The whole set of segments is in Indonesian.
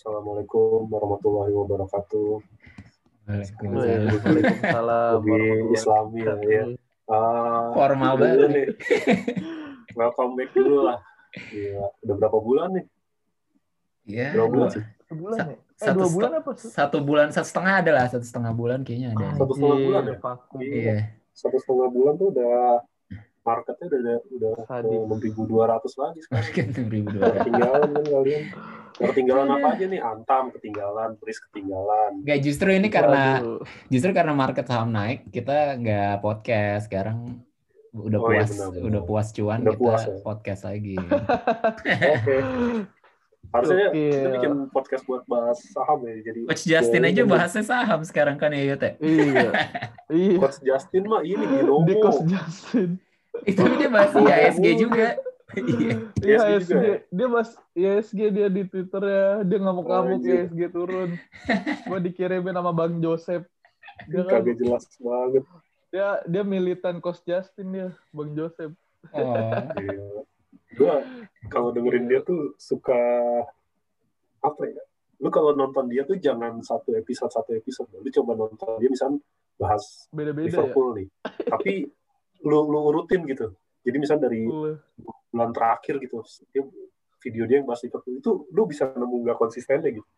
Assalamualaikum warahmatullahi wabarakatuh. Waalaikumsalam. Warahmatullahi Islami ya. ya. Ah, Formal banget. nih. Welcome back dulu lah. Gila, udah berapa bulan nih? Iya. Berapa bulan dua- sih? Satu bulan ya? Eh satu dua bulan apa? Satu bulan, satu setengah ada lah, satu setengah bulan kayaknya ada. Satu setengah bulan ya? Vakum. Iya. Satu setengah bulan tuh udah marketnya udah udah enam ribu dua ratus lagi sekarang. Enam ribu dua ratus. Ketinggalan kan kalian. Ketinggalan apa aja nih? Antam ketinggalan, Pris ketinggalan. Gak justru ini karena justru karena market saham naik, kita nggak podcast sekarang udah Oh, iya, puas, benar, benar. udah puas cuan Udah kita puas, ya. podcast lagi. Oke. Harusnya Gokil. kita bikin podcast buat bahas saham ya. Jadi Coach Justin Ya, aja jadi- bahasnya saham sekarang kan ya Yute. Iya. Iya. Coach Justin mah ini binomo. Di Coach Justin. Itu dia bahas IHSG juga. Iya. Iya, ISG juga ya? Dia mas ISG dia di Twitter ya. Dia ngamuk-ngamuk Anjir. ISG turun. Gua dikirimin sama Bang Joseph. Dia kan Kagak jelas banget. dia dia militan Coach Justin dia, Bang Joseph. Oh. Iya. Gua kalau dengerin dia tuh suka apa ya? Lu kalau nonton dia tuh jangan satu episode satu episode. Lu coba nonton dia misalnya bahas Beda-beda ya. Liverpool nih. Tapi lu lu urutin gitu. Jadi misalnya dari bulan terakhir gitu, dia, video dia yang bahas Liverpool itu lu bisa nemu gak konsistennya gitu.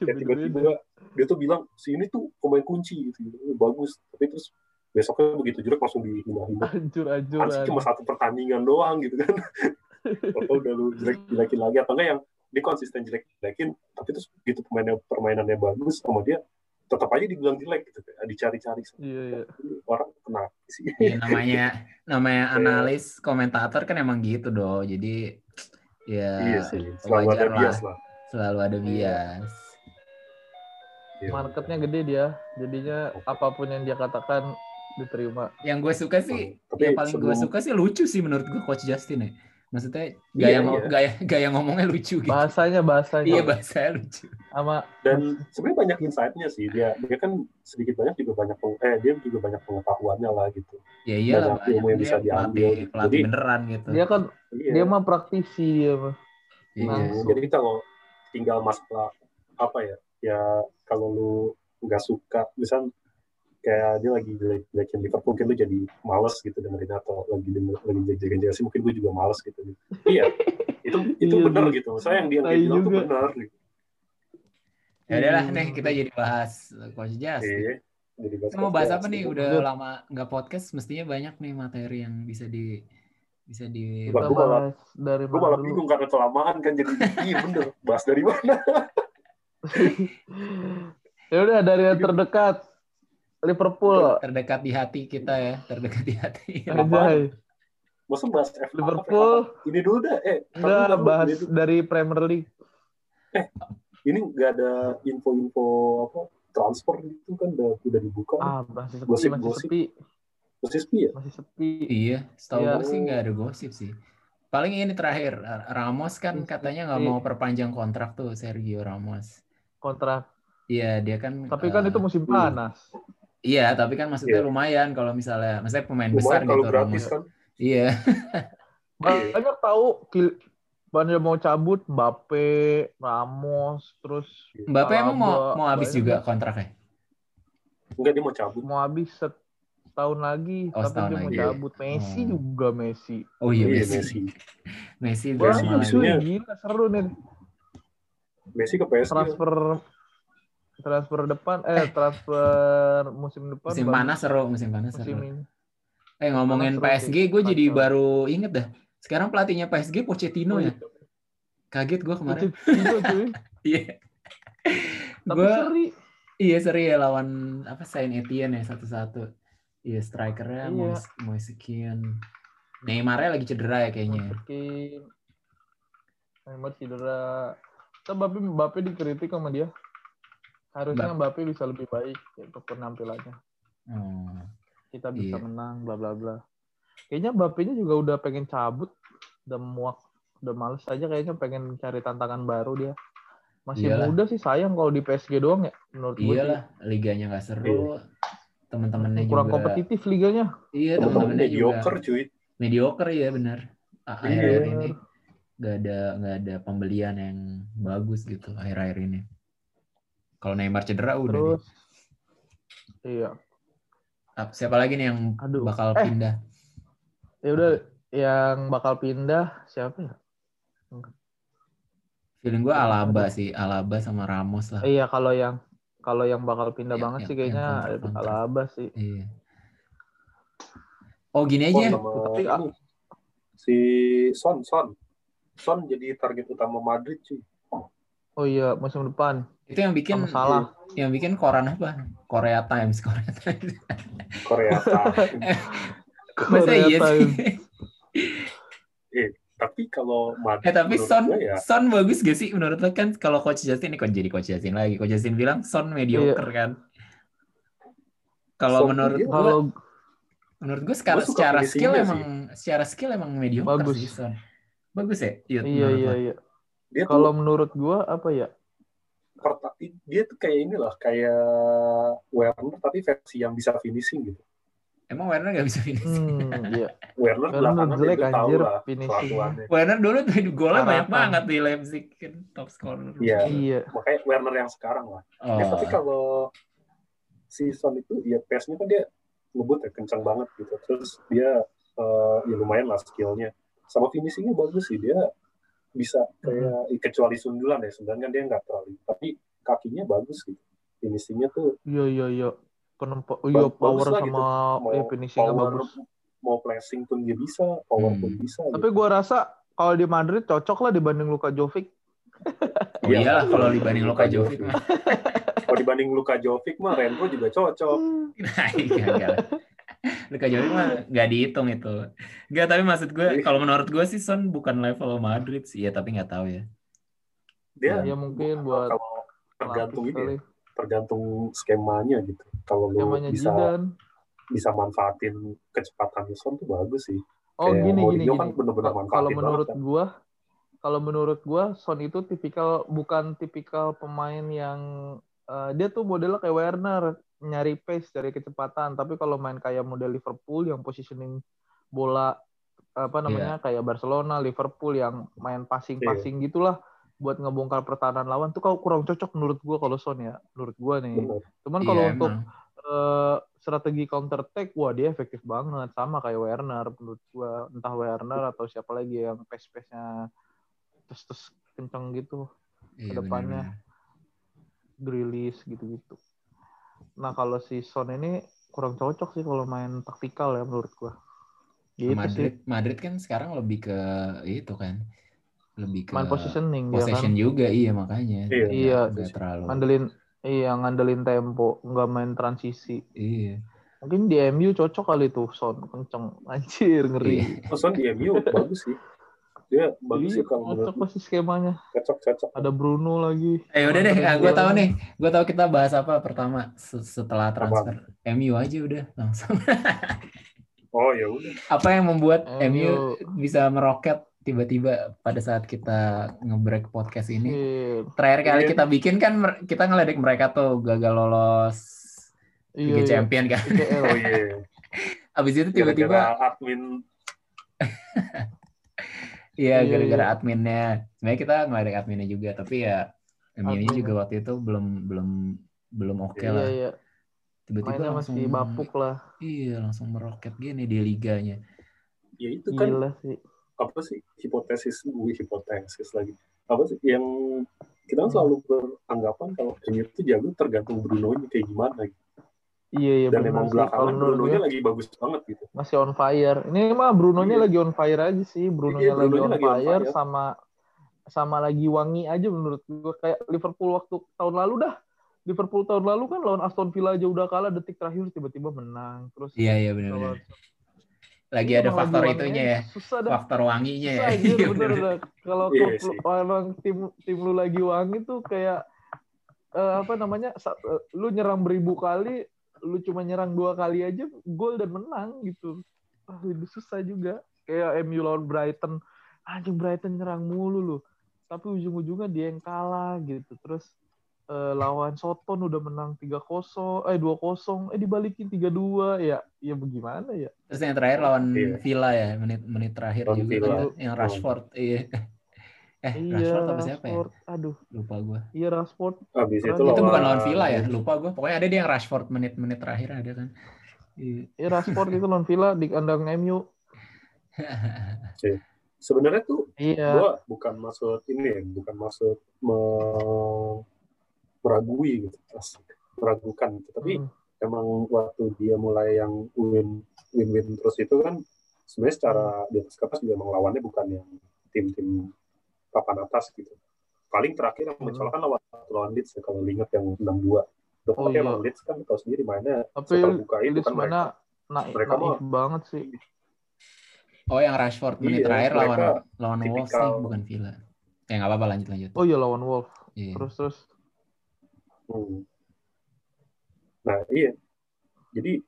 Beda-beda. tiba-tiba dia tuh bilang si ini tuh pemain kunci gitu, bagus. Tapi terus besoknya begitu jelek langsung dihina-hina. Hancur-hancuran. Kan sih cuma satu pertandingan doang gitu kan. Atau udah lu jelek-jelekin lagi atau enggak yang dia konsisten jelek-jelekin tapi terus gitu permainannya permainannya bagus sama dia tetap aja dibilang jelek gitu kayak dicari-cari Iya, iya. Ini orang kenapa sih Ya, namanya namanya Iya. analis komentator kan emang gitu doh. Jadi ya iya sih selalu ada bias lah Selalu ada bias. Iya. Marketnya gede dia. Jadinya apa pun yang dia katakan diterima. Yang gue suka sih, Tapi yang paling gue sebelum- suka sih lucu sih menurut gue Coach Justin ya. Maksudnya Iya, gaya ngo- iya. gaya gaya ngomongnya lucu gitu. Bahasanya bahasanya. Iya bahasanya lucu. Sama dan sebenarnya banyak insight-nya sih dia dia kan sedikit banyak juga banyak peng- eh dia juga banyak pengetahuannya lah gitu Ya iyalah Banyak ilmu yang dia bisa diambil pelatih, gitu. pelatih Jadi- beneran gitu. dia kan iya dia mah praktisi dia mah. Iya. langsung. jadi kalau tinggal masalah apa ya ya kalau lu nggak suka misal kayak dia lagi jelek jelekin Liverpool mungkin lu jadi males gitu dengerin atau lagi lagi jelek jelekin Chelsea mungkin gue juga males gitu iya itu itu Iya, benar iya. gitu saya yang dia yang bilang juga. benar gitu. Ya udahlah Hmm. nih kita jadi bahas Coach Justin. iya jadi bahas Kita mau bahas apa nih? Udah Udah. lama nggak podcast, mestinya banyak nih materi yang bisa di bisa di gua malah- dari gue mana malah bingung karena kelamaan kan jadi iya bener bahas dari mana Ya udah dari yang terdekat Liverpool. terdekat di hati kita ya, terdekat di hati. Anjay. masa bahas F Liverpool ini dulu dah eh dulu, bahas dulu. dari Premier League. ini nggak ada info-info apa transfer itu kan udah udah dibuka Ah, masih sepi, Gosip, masih gosip. sepi, masih sepi ya masih sepi. Iya, setahu Iya. gue sih nggak ada gosip sih. Paling ini terakhir, Ramos kan Iya, katanya nggak iya. mau perpanjang kontrak tuh Sergio Ramos. Kontrak. Iya, dia kan. Tapi kan eh, itu musim panas. Iya, tapi kan maksudnya Iya. lumayan kalau misalnya, maksudnya pemain besar lumayan kalau gitu gratis kan Iya, Banyak tahu banyak mau cabut Mbappe, Ramos, terus Mbappe emang mau Alaba, mau habis juga deh. kontraknya. enggak dia mau cabut mau habis setahun lagi, Oh, tapi setahun dia mau lagi. cabut. Messi Oh. juga Messi. Oh iya, Iya, Messi. Messi Messi Messi gila seru nih Messi ke PSG transfer transfer depan eh transfer musim depan Musim panas seru, musim panas musim seru. ini. Eh ngomongin Panas PSG, gue jadi baru inget dah. Sekarang pelatihnya PSG Pochettino Oh, ya. Kaget gue kemarin. Iya. Tapi Gue iya seri ya lawan apa Saint Etienne ya satu-satu. Iya strikernya mau Iya. mau sekian. Neymarnya lagi cedera ya kayaknya. Masukin. Neymar cedera. Mbappe, Mbappe dikritik sama dia. Harusnya Mbappe bisa lebih baik untuk penampilannya. Oh. Kita bisa Iya. menang, bla bla bla. Kayaknya Mbappe-nya juga udah pengen cabut, udah muak, udah males aja kayaknya pengen cari tantangan baru dia. Masih Iyalah. muda sih sayang kalau di PSG doang ya menurut gue. sih. Iyalah, liganya nggak seru. Teman-temannya juga Kurang kompetitif liganya. Iya, teman-teman teman-temannya juga mediocre cuy mediocre ya benar. Ah, Iya. Akhir-akhir ini. nggak ada nggak ada pembelian yang bagus gitu akhir-akhir ini. Kalau Neymar cedera udah. Terus nih. iya. Ap- Siapa lagi nih yang Aduh. bakal Eh. pindah? Ya udah yang bakal pindah siapa ya? Feeling gue Alaba sih, Alaba sama Ramos lah. Iya kalau yang kalau yang bakal pindah Yang- banget yang- sih kayaknya. Alaba sih. Iya. Oh gini Oh, aja. sama Tapi, ah. si Son Son Son jadi target utama Madrid cuy. Oh iya musim depan Itu yang bikin sama Salah. yang bikin koran apa? Korea Times, Korea Times. Korea Time. Masa Korea iya sih? Times. Tapi kalau Eh Madrid tapi menurut Son gue ya Son bagus gak sih menurut lo kan kalau coach Justin ini kok jadi coach Justin lagi. Coach Justin bilang Son mediocre kan. Kalau Son menurut Kalau menurut gua secara secara skill sih. emang secara skill emang mediocre Bagus. sih Son. Bagus ya? Yud, iya iya iya. dia tuh Kalau menurut gua apa ya? Dia tuh kayak inilah kayak Werner tapi versi yang bisa finishing gitu. Emang Werner gak bisa finish? Hmm, iya. Werner belakangan jelek, dia tahu anjir, lah finishing. kelakuannya. Werner dulu tuh golnya banyak banget di Leipzig kan top scorer. Iya. Iya. Makanya Werner yang sekarang lah. Oh. Ya, tapi kalau si Son itu ya pace-nya kan dia ngebut ya kencang banget gitu. Terus dia eh, ya lumayan lah skillnya. Sama finishingnya bagus sih dia bisa kayak kecuali sundulan ya sebenarnya dia nggak terlalu tapi kakinya bagus gitu. Finishingnya tuh Iya iya iya. Penempa, iya Bagus power sama gitu. Mau ya finishingnya power bagus. mau flashing pun dia bisa, power Hmm. pun bisa. Tapi gua rasa kalau di Madrid cocok lah dibanding Luka Jovic. Oh iya lah kalau dibanding Luka Jovic. Kalau dibanding Luka Jovic mah Renko juga cocok. Nah, iya, lah. Luka Jovic mah nggak dihitung itu. Enggak, tapi maksud gue kalau menurut gue sih Son bukan level Madrid sih ya, tapi nggak tahu ya. Dia Ya mungkin buat kalau tergantung ini ya, tergantung skemanya gitu. Kalau lu bisa Zidane. bisa manfaatin kecepatannya Son tuh bagus sih. Oh Kayak gini gini Mourinho gini. kan Kalau menurut kan. gua, kalau menurut gua Son itu tipikal bukan tipikal pemain yang eh, dia tuh modelnya kayak Werner nyari pace dari kecepatan. Tapi kalau main kayak model Liverpool yang positioning bola apa namanya kayak Barcelona, Liverpool yang main passing-passing gitulah buat ngebongkar pertahanan lawan tuh kau kurang cocok menurut gua kalau Son ya. Menurut gua nih. Cuman kalau Iya, untuk eh, strategi counter attack, wah dia efektif banget sama kayak Werner menurut gua entah Werner atau siapa lagi yang pace pace nya terus terus kenceng gitu, Iya, ke depannya. benar-benar. Grealish gitu-gitu. Nah kalau si Son ini kurang cocok sih kalau main taktikal ya menurut gua. Gitu Madrid sih, Madrid kan sekarang lebih ke itu kan. Lebih ke main positioning kan, possession juga iya makanya. Iya. Iya. Nggak terlalu. ngandelin iya ngandelin tempo, nggak main transisi. Iya. Mungkin di MU cocok kali tuh Son kenceng, anjir Iya. ngeri. Oh, Son di MU bagus sih. Dia bagus Iya, sih kalau cocok pasti skemanya. cocok cocok. Ada Bruno lagi. Eh udah deh, Mandarin gue gua. tahu nih. Gue tahu kita bahas apa pertama se- setelah transfer. MU aja udah langsung. Oh ya udah. apa yang membuat MU. MU bisa meroket tiba-tiba pada saat kita nge-break podcast ini? Iya, Terakhir kali Iya. kita bikin kan kita ngeledek mereka tuh gagal lolos Liga iya, iya. Champion kan. Oh iya. Abis itu tiba-tiba admin Iya, Iya, gara-gara iya. adminnya. Sebenarnya kita ngeledek adminnya juga, tapi ya MU-nya Adminnya. juga waktu itu belum belum belum oke Iya, lah. iya. Tiba-tiba Mainnya langsung masih bapuk lah. Iya, langsung meroket gini di liganya. ya itu kan Gila sih. apa sih hipotesis gue hipotesis lagi apa sih yang kita kan selalu beranggapan kalau MU itu jago tergantung Bruno nya kayak gimana gitu. Iya, iya dan benar emang belakangan menurut Bruno gue nya lagi bagus banget gitu masih on fire. Ini mah Bruno-nya Iya. lagi on fire aja sih. Bruno-nya Iya, lagi, Bruno-nya on, lagi on fire, fire. sama sama lagi wangi aja menurut gue kayak Liverpool waktu tahun lalu dah. Liverpool tahun lalu kan lawan Aston Villa aja udah kalah detik terakhir tiba-tiba menang. Terus Iya, iya benar-benar. lawan- Lagi Iya, ada faktor lagi itunya wanginya ya. Susah dah. Faktor wanginya ya. Susah anjir, Iya, bener bener. dah. Kalau Iya orang tim tim lu lagi wangi tuh kayak eh, apa namanya? sa- eh, lu nyerang beribu kali, lu cuma nyerang dua kali aja gol dan menang gitu. Ah, itu susah juga. Kayak MU lawan Brighton. Anjing Brighton nyerang mulu lu. Tapi ujung-ujungnya dia yang kalah gitu. Terus eh, lawan Soton udah menang 3-0, eh 2-0, eh dibalikin 3-2 ya. Ya bagaimana ya? Terus yang terakhir lawan Iya. Villa ya, menit menit terakhir Lawan juga Villa. yang Rashford. Iya. Eh, Iya, Rashford apa siapa ya? Rashford. Aduh, Lupa gue. iya Rashford. Habis Itu itu, bukan lawan Villa ya? Lupa gue. Pokoknya ada dia yang Rashford menit-menit terakhir ada kan. Iya. Iya Rashford itu lawan Villa di kandang MU. Sebenarnya tuh Iya. gua bukan maksud ini ya, bukan maksud me- meragui gitu, meragukan gitu. Tapi Hmm. emang waktu dia mulai yang win win win terus itu kan sebenarnya secara di atas kertas juga emang lawannya bukan yang tim-tim papan atas gitu. Paling terakhir yang Hmm. mencolokkan lawan lawan Leeds ya, kalau ingat yang 6-2. Udah Oh, iya. lawan Leeds kan tahu sendiri mainnya Tapi seterbuka itu Leeds kan mereka. mana naif, Mereka naif mah- banget sih. Oh, yang Rashford menit Iya, terakhir lawan lawan Wolves nih, bukan Villa. Ya nggak apa-apa lanjut lanjut. Oh iya lawan Wolf. Iya. Terus terus. Hmm. Nah iya, jadi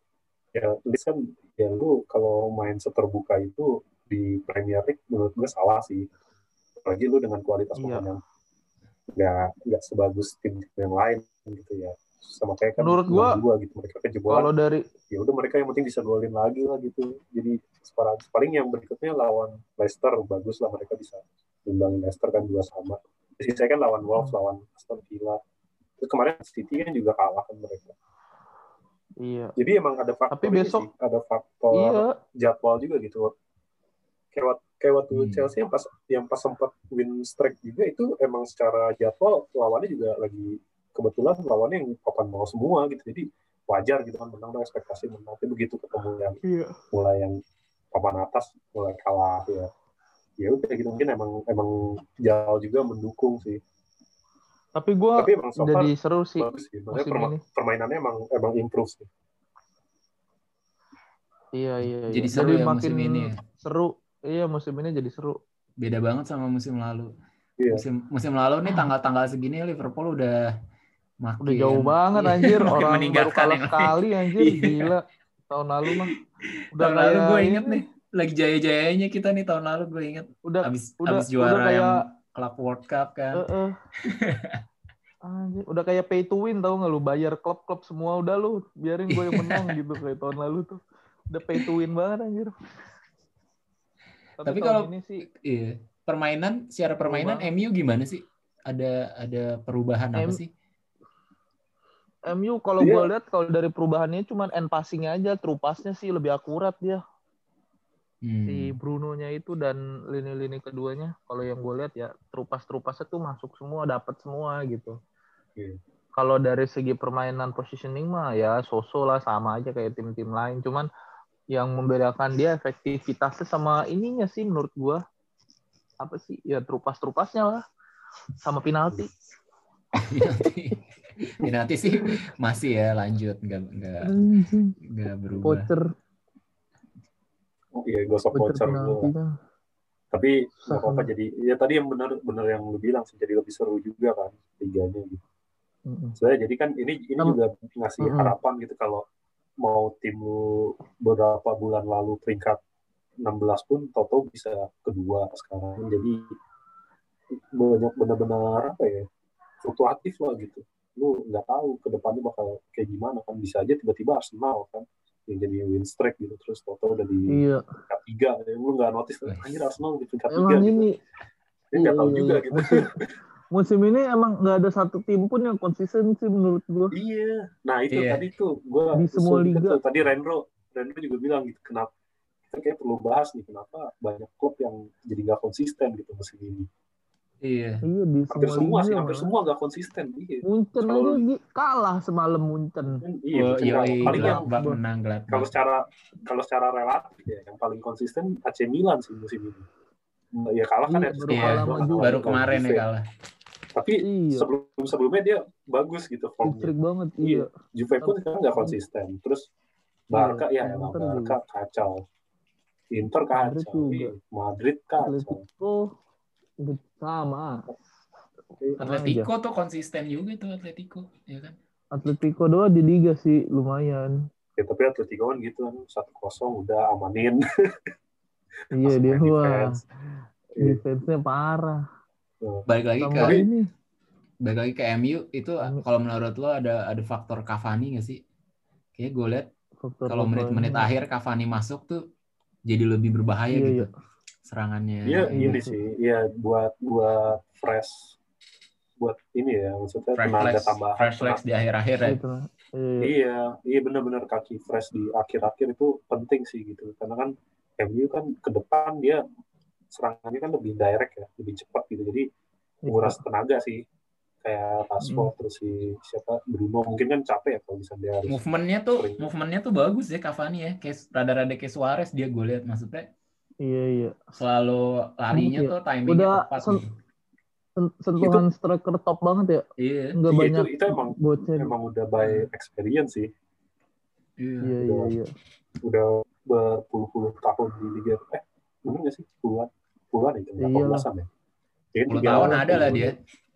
ya Leeds kan ya lu kalau main seterbuka itu di Premier League menurut gue salah sih. Apalagi lu dengan kualitas Iya. pemain yang nggak nggak sebagus tim yang lain gitu ya. Sama kayak kan Menurut gua, gua gitu mereka kejebolan. Kalau dari Ya udah mereka yang penting bisa golin lagi lah gitu. Jadi sepaling, paling yang berikutnya lawan Leicester bagus lah mereka bisa imbangin Leicester kan dua sama. Sisi saya kan lawan Wolves, Hmm. lawan Aston Villa. Terus kemarin City kan juga kalah kan mereka. iya. Jadi emang ada faktor Tapi besok- sih, ada faktor Iya. jadwal juga gitu. Kayak, kayak waktu Hmm. Chelsea yang pas yang pas sempat win streak juga itu emang secara jadwal lawannya juga lagi kebetulan lawannya yang papan bawah semua gitu. Jadi wajar gitu kan menang dengan ekspektasi menang. Tapi begitu ketemu yang Iya. mulai yang papan atas mulai kalah ya. Ya udah gitu mungkin emang emang jadwal juga mendukung sih. Tapi gue Tapi emang so jadi seru sih bagus sih. Perma- ini. permainannya emang emang improve sih. Iya iya. iya. Jadi seru ya makin musim ini. Seru. Iya musim ini jadi seru. Beda banget sama musim lalu. Iya. Musim musim lalu nih tanggal-tanggal segini Liverpool udah makin Udah jauh banget anjir. Iya, makin Orang baru meninggalkan kalah sekali anjir. Iya. Gila. Tahun lalu mah. Udah Tahun lalu gue inget ini. nih lagi jaya-jayanya kita nih tahun lalu gue inget Udah abis udah abis juara udah kayak yang Club World Cup kan. eh, eh. Anjir, udah kayak pay to win tau nggak lu bayar klub-klub semua udah lu biarin gue yang menang gitu kayak tahun lalu tuh udah pay to win banget anjir. Tapi, Tapi kalau- ini sih Iya. Permainan secara permainan banget. MU gimana sih? Ada ada perubahan apa M- sih? MU kalau Iya. gue lihat kalau dari perubahannya cuman end passingnya aja, true pass-nya sih lebih akurat dia. Hmm. Si Bruno-nya itu dan lini-lini keduanya kalau yang gue lihat ya true pass true pass tuh masuk semua, dapat semua gitu. Iya. Kalau dari segi permainan positioning mah ya so-so lah sama aja kayak tim-tim lain, cuman yang membedakan dia efektivitasnya sama ininya sih menurut gua apa sih ya pass-nya lah sama penalti. Penalti. Penalti sih masih ya lanjut nggak nggak nggak berubah. Voucher, Iya, gosok voucher penaltinya. Tapi nggak apa-apa jadi ya tadi yang benar benar yang lu bilang sih jadi lebih seru juga kan liganya gitu. Mm-mm. Sebenarnya jadi kan ini ini juga ngasih harapan gitu kalau mau tim lu beberapa bulan lalu peringkat 16 pun Toto bisa kedua sekarang. Jadi banyak benar-benar apa ya fluktuatif lah gitu. Lu nggak tahu ke depannya bakal kayak gimana kan. Bisa aja tiba-tiba Arsenal kan yang jadi win streak gitu. Terus Toto udah di Iya, peringkat tiga. Ya lu nggak notice anjir Arsenal di peringkat tiga gitu. Ini dia nggak tahu iya, juga iya. gitu musim, ini emang nggak ada satu tim pun yang konsisten sih menurut gua. iya nah itu Iya. tadi tuh gue Di semua liga. tadi Renro Renro juga bilang gitu kenapa kita kayak perlu bahas nih kenapa banyak klub yang jadi nggak konsisten gitu musim ini Iya. Iya di hampir semua, semua liga sih hampir semua nggak konsisten iya Munchen Kalau- aja kalah semalam Munchen. Iya Oh, yoi, kalau- paling yang menang kalau secara kalau secara relatif ya yang paling konsisten AC Milan sih musim ini ya kalah kan Iya, ya baru Iya, kalah Juve. baru kemarin ya kalah. Tapi Iya, sebelum sebelumnya dia bagus gitu formnya listrik banget. Iya. Iya. Juve pun sekarang nggak konsisten. Terus Barca ya Inter emang. Barca kacau. Inter Madrid kacau. juga. Iya. Madrid kacau. Atletico sama. Atletico tuh konsisten juga tuh Atletico, ya kan? Atletico doang di liga sih lumayan. Ya, tapi Atletico kan gitu kan satu kosong udah amanin. Iya dia wah defense. Iya. defense-nya parah. Balik lagi ke ini balik lagi ke MU itu kalau menurut lo ada ada faktor Cavani nggak sih? Kayak gue lihat kalau menit-menit akhir Cavani masuk tuh jadi lebih berbahaya Iya, gitu. iya. serangannya. Iya. ini sih, ya buat buat fresh buat ini ya maksudnya fresh tenaga legs, tambahan. fresh legs di akhir-akhir ya. Gitu. Iya. Iya, iya benar-benar kaki fresh di akhir-akhir itu penting sih gitu. Karena kan MU kan ke depan dia serangannya kan lebih direct ya, lebih cepat gitu. Jadi menguras tenaga sih. Kayak Rashford terus si siapa Bruno mungkin kan capek ya kalau misalnya dia harus Movementnya tuh, Sering. movementnya tuh bagus ya Cavani ya. Kayak rada-rada kayak Suarez dia gue lihat maksudnya Iya iya. selalu larinya Iya. tuh timingnya Udah tepat. sen-. Sen- Sentuhan striker top banget ya. Iya. Nggak Iya, banyak itu, itu emang bocah. emang udah by experience sih. Iya. Iya iya iya. Udah berpuluh-puluh tahun di Liga eh bener nggak sih puluhan puluhan ya berapa Iyalah. belasan ya? 10 tiga- tahun ada lah dia.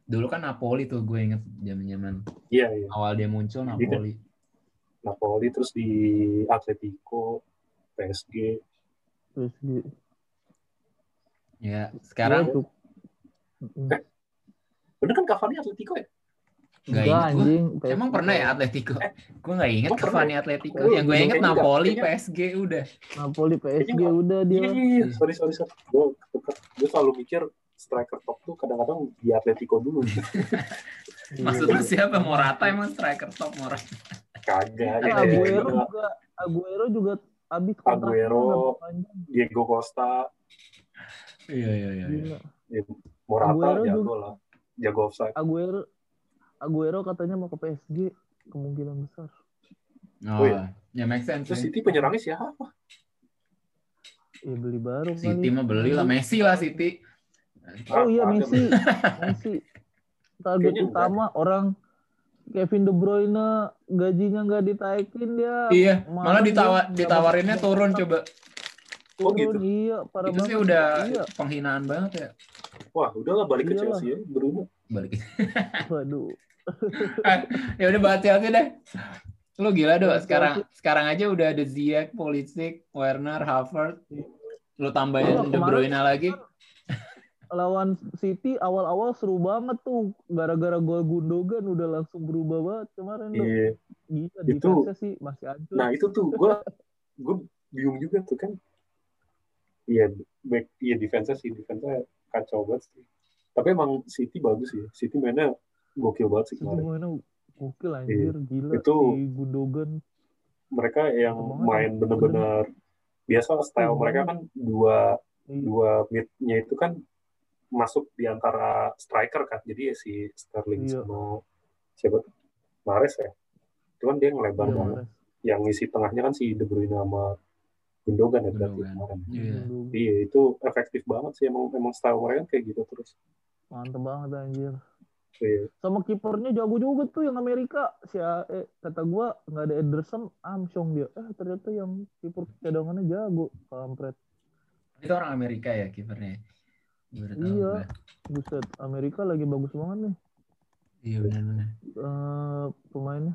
Dulu kan Napoli tuh gue inget zaman-zaman Iya iya. awal dia muncul Napoli. Napoli terus di Atletico, PSG. Gitu. Ya, sekarang Iya. Mm. Bener kan Cavani Atletico ya? Nggak Enggak inget gue. anjing. Emang PSG. pernah ya Atletico? Gue nggak inget Oh, pernah. Cavani Atletico. Oh, Yang gue inget. Napoli, PSG udah. Napoli PSG Kayaknya udah dia. Iya, iya, iya. Sorry, sorry, sorry. Gue gue selalu mikir striker top tuh kadang-kadang di Atletico dulu. Iya. Maksud lu siapa? Morata emang striker top Morata. Kagak. Ya, Aguero ya, juga Aguero juga habis kontraknya Aguero. Diego Costa, Iya, iya, iya. Morata Aguero jago juga. lah. Jago offside. Aguero Aguero katanya mau ke PSG kemungkinan besar. Oh, Oh, iya. ya make sense. Terus ya. City penyerangnya siapa? Ya beli baru City kali. mah beli lah Messi lah City. Oh iya Messi. Messi. Target Kayaknya utama orang Kevin De Bruyne gajinya nggak ditaikin dia. Iya, Malah malah dia ditawa, nggak ditawarinnya turun coba. Oh, Turun, gitu? Iya, parah Itu sih udah Iya. penghinaan banget ya. Wah, udahlah balik ke Iyalah. Chelsea ya, Bruno. Balik. Waduh. ya udah bahas Chelsea deh. Lu gila doh, Bahas sekarang Chelsea. sekarang aja udah ada Ziyech, Pulisic, Werner, Havertz. Lu tambahin Iya, De Bruyne lagi. Lawan City awal-awal seru banget tuh. Gara-gara gol Gundogan udah langsung berubah banget kemarin. tuh. Iya. Gila, Itu- sih masih hancur. Nah, itu tuh gue gue bingung juga tuh kan. Iya, back iya defense sih, defense kacau banget sih. Tapi emang City bagus sih. City mainnya gokil banget sih kemarin. mainnya gokil anjir, gila. Itu- si Gundogan. Mereka yang main bener-bener biasa style Keren mereka kan dua Iya. dua mid-nya itu kan masuk di antara striker kan. Jadi ya si Sterling Iya. sama siapa tuh? Mahrez ya. Cuman dia ngelebar Iya, banget. Mahrez. Yang ngisi tengahnya kan si De Bruyne sama Gundogan ya berarti Gundogan. kemarin. Iya. Gundogan. Iya itu efektif banget sih emang emang style mereka kayak gitu terus. Mantep banget anjir. Iya. Sama kipernya jago juga tuh yang Amerika. Si eh, kata gua nggak ada Ederson, Armstrong dia. Eh ternyata yang kiper cadangannya jago, kampret. Itu orang Amerika ya kipernya. Tahu Iya. Buset, Amerika lagi bagus banget nih Iya benar-benar. eh, pemainnya.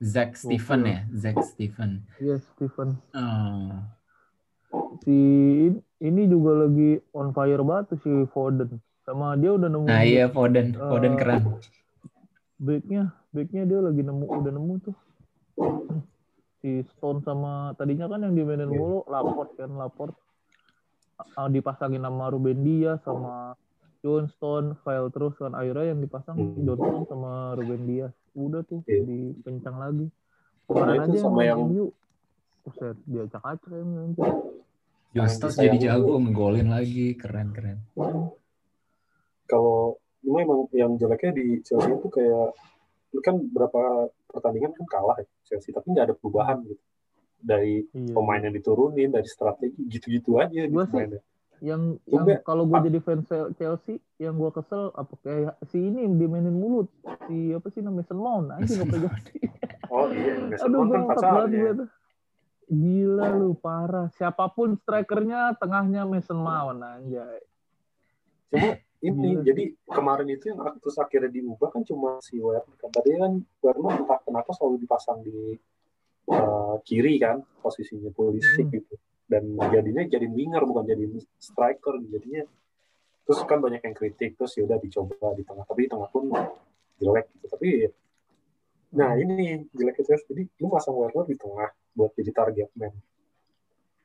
Zack Stephen ya, Zack Stephen. Iya, Steven. Oh. Si ini juga lagi on fire banget tuh si Foden. Sama dia udah nemu Nah iya Foden, Foden Eh, keren. backnya, backnya dia lagi nemu udah nemu tuh. Si Stone sama tadinya kan yang dimainin mulu Laport kan Laport dipasangin sama Ruben Dias sama Johnston, file terus kan akhirnya yang dipasang Hmm. Johnston sama Ruben Dias. Udah tuh Iya. dikencang lagi. Nah, Kemarin aja yang sama yang- MU. Buset, dia acak-acak anjir. Justus jadi jago ngegolin lagi, keren-keren. Kalau cuma emang yang jeleknya di Chelsea itu kayak kan berapa pertandingan kan kalah ya Chelsea tapi nggak ada perubahan gitu dari Iya. pemain yang diturunin dari strategi gitu-gitu aja gitu Gua sih- mainnya. yang Coba- yang kalau gue ah. jadi fans Chelsea yang gue kesel apa kayak si ini yang dimainin mulut si apa sih namanya Mason Mount anjing Mason apa jadi Oh iya, Mason aduh Mount gue kan ngakak banget pacarnya. gue tuh gila lu parah siapa pun strikernya tengahnya Mason Mount anjay Cuma ini Gila. jadi kemarin itu yang terus akhirnya diubah kan cuma si Werner kan tadi kan Werner entah kenapa selalu dipasang di uh, kiri kan posisinya polisi Hmm. gitu dan jadinya jadi winger bukan jadi striker jadinya terus kan banyak yang kritik terus ya udah dicoba di tengah tapi di tengah pun jelek gitu tapi nah ini jeleknya terus jadi lu pasang Werner di tengah buat jadi target man